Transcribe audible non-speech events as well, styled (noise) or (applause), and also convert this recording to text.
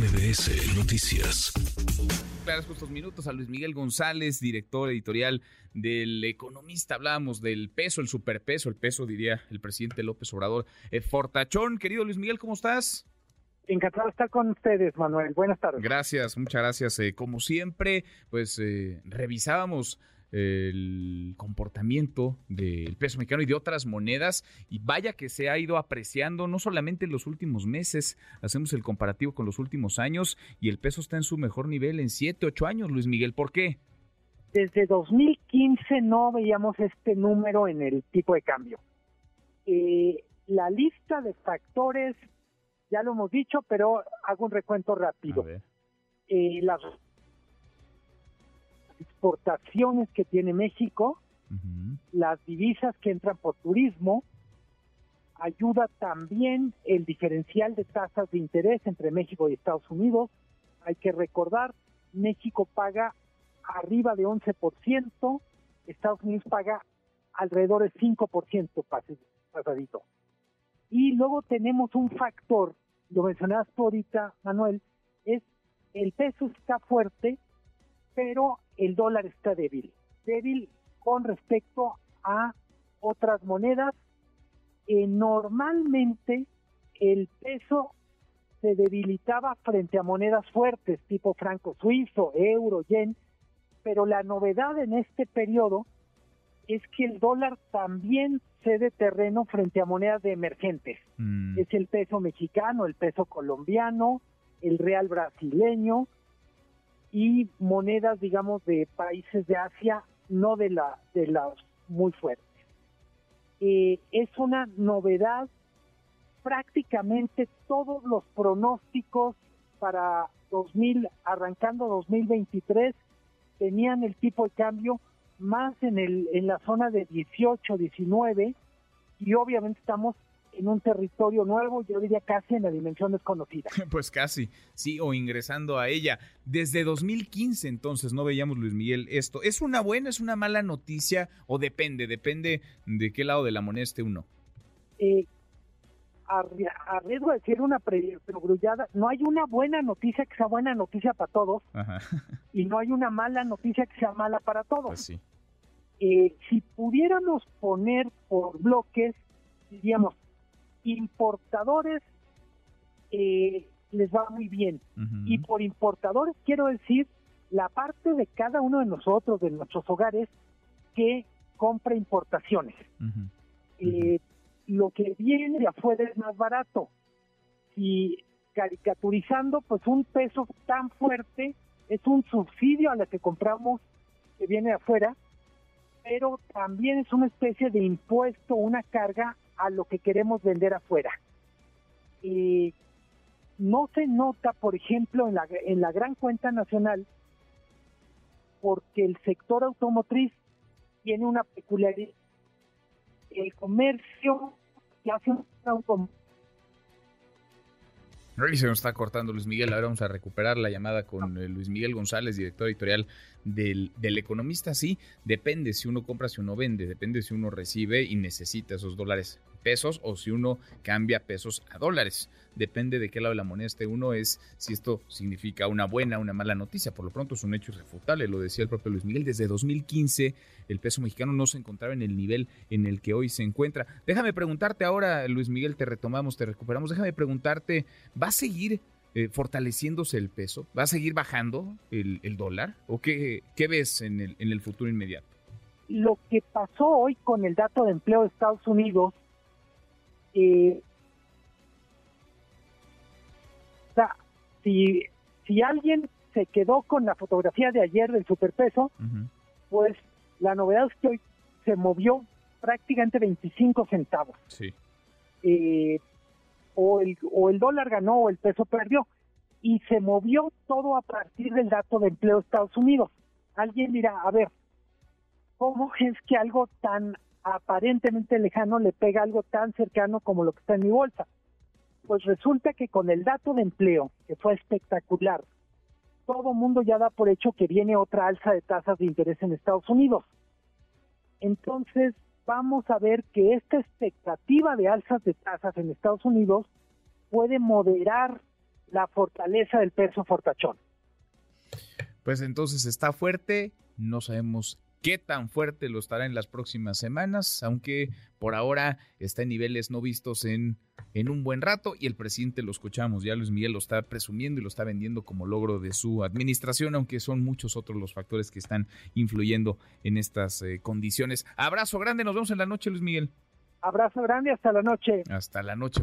MBS Noticias. Agradezco estos minutos a Luis Miguel González, director editorial del Economista. Hablamos del peso, el superpeso, el peso, diría el presidente López Obrador. Eh, Fortachón, querido Luis Miguel, ¿cómo estás? Encantado de estar con ustedes, Manuel. Buenas tardes. Gracias, muchas gracias. Eh, como siempre, pues eh, revisábamos el comportamiento del peso mexicano y de otras monedas y vaya que se ha ido apreciando no solamente en los últimos meses, hacemos el comparativo con los últimos años y el peso está en su mejor nivel en 7, 8 años, Luis Miguel, ¿por qué? Desde 2015 no veíamos este número en el tipo de cambio. Eh, la lista de factores, ya lo hemos dicho, pero hago un recuento rápido. Eh, las exportaciones que tiene México, las divisas que entran por turismo, ayuda también el diferencial de tasas de interés entre México y Estados Unidos. Hay que recordar, México paga arriba de 11%, Estados Unidos paga alrededor de 5% pasadito. Y luego tenemos un factor, lo mencionabas tú ahorita, Manuel, es el peso está fuerte, pero el dólar está débil. Débil con respecto a otras monedas. Eh, normalmente el peso se debilitaba frente a monedas fuertes tipo franco suizo, euro, yen, pero la novedad en este periodo es que el dólar también cede terreno frente a monedas de emergentes. Mm. Es el peso mexicano, el peso colombiano, el real brasileño, y monedas, digamos, de países de Asia, no de, la, de las muy fuertes. Eh, es una novedad, prácticamente todos los pronósticos para 2000, arrancando 2023, tenían el tipo de cambio más en, el, en la zona de 18, 19, y obviamente estamos en un territorio nuevo, yo diría casi en la dimensión desconocida. (laughs) Pues casi, sí, o ingresando a ella. Desde 2015 entonces no veíamos, Luis Miguel, esto. ¿Es una buena, es una mala noticia o depende, depende de qué lado de la moneda esté uno? Eh, arriesgo a decir una perogrullada, no hay una buena noticia que sea buena noticia para todos (laughs) y no hay una mala noticia que sea mala para todos. Pues sí. Eh, si pudiéramos poner por bloques, diríamos, importadores eh, les va muy bien. Y por importadores quiero decir la parte de cada uno de nosotros, de nuestros hogares, que compra importaciones. Eh, lo que viene de afuera es más barato. Y caricaturizando, pues un peso tan fuerte es un subsidio a la que compramos que viene de afuera, pero también es una especie de impuesto, una carga a lo que queremos vender afuera. y no se nota, por ejemplo, en la, en la gran cuenta nacional, porque el sector automotriz tiene una peculiaridad. El comercio que hace un y se nos está cortando Luis Miguel. Ahora vamos a recuperar la llamada con eh, Luis Miguel González, director editorial del, del, Economista. Sí, depende si uno compra, si uno vende, depende si uno recibe y necesita esos dólares pesos o si uno cambia pesos a dólares. Depende de qué lado de la moneda esté uno, es si esto significa una buena o una mala noticia. Por lo pronto es un hecho irrefutable, lo decía el propio Luis Miguel. Desde 2015 el peso mexicano no se encontraba en el nivel en el que hoy se encuentra. Déjame preguntarte ahora, Luis Miguel, te retomamos, te recuperamos. Déjame preguntarte, ¿va a seguir eh, fortaleciéndose el peso? ¿Va a seguir bajando el, dólar? ¿O qué, qué ves en el, en el futuro inmediato? Lo que pasó hoy con el dato de empleo de Estados Unidos eh, o sea, si, si alguien se quedó con la fotografía de ayer del superpeso, pues la novedad es que hoy se movió prácticamente 25 centavos. Sí. Eh, o, el, o el dólar ganó o el peso perdió. Y se movió todo a partir del dato de empleo de Estados Unidos. Alguien dirá, a ver, ¿cómo es que algo tan aparentemente lejano le pega algo tan cercano como lo que está en mi bolsa. Pues resulta que con el dato de empleo, que fue espectacular, todo mundo ya da por hecho que viene otra alza de tasas de interés en Estados Unidos. Entonces, vamos a ver que esta expectativa de alzas de tasas en Estados Unidos puede moderar la fortaleza del peso fortachón. Pues entonces está fuerte, no sabemos qué tan fuerte lo estará en las próximas semanas, aunque por ahora está en niveles no vistos en, en un buen rato y el presidente lo escuchamos, ya Luis Miguel lo está presumiendo y lo está vendiendo como logro de su administración, aunque son muchos otros los factores que están influyendo en estas eh, condiciones. Abrazo grande, nos vemos en la noche Luis Miguel. Abrazo grande, hasta la noche. Hasta la noche.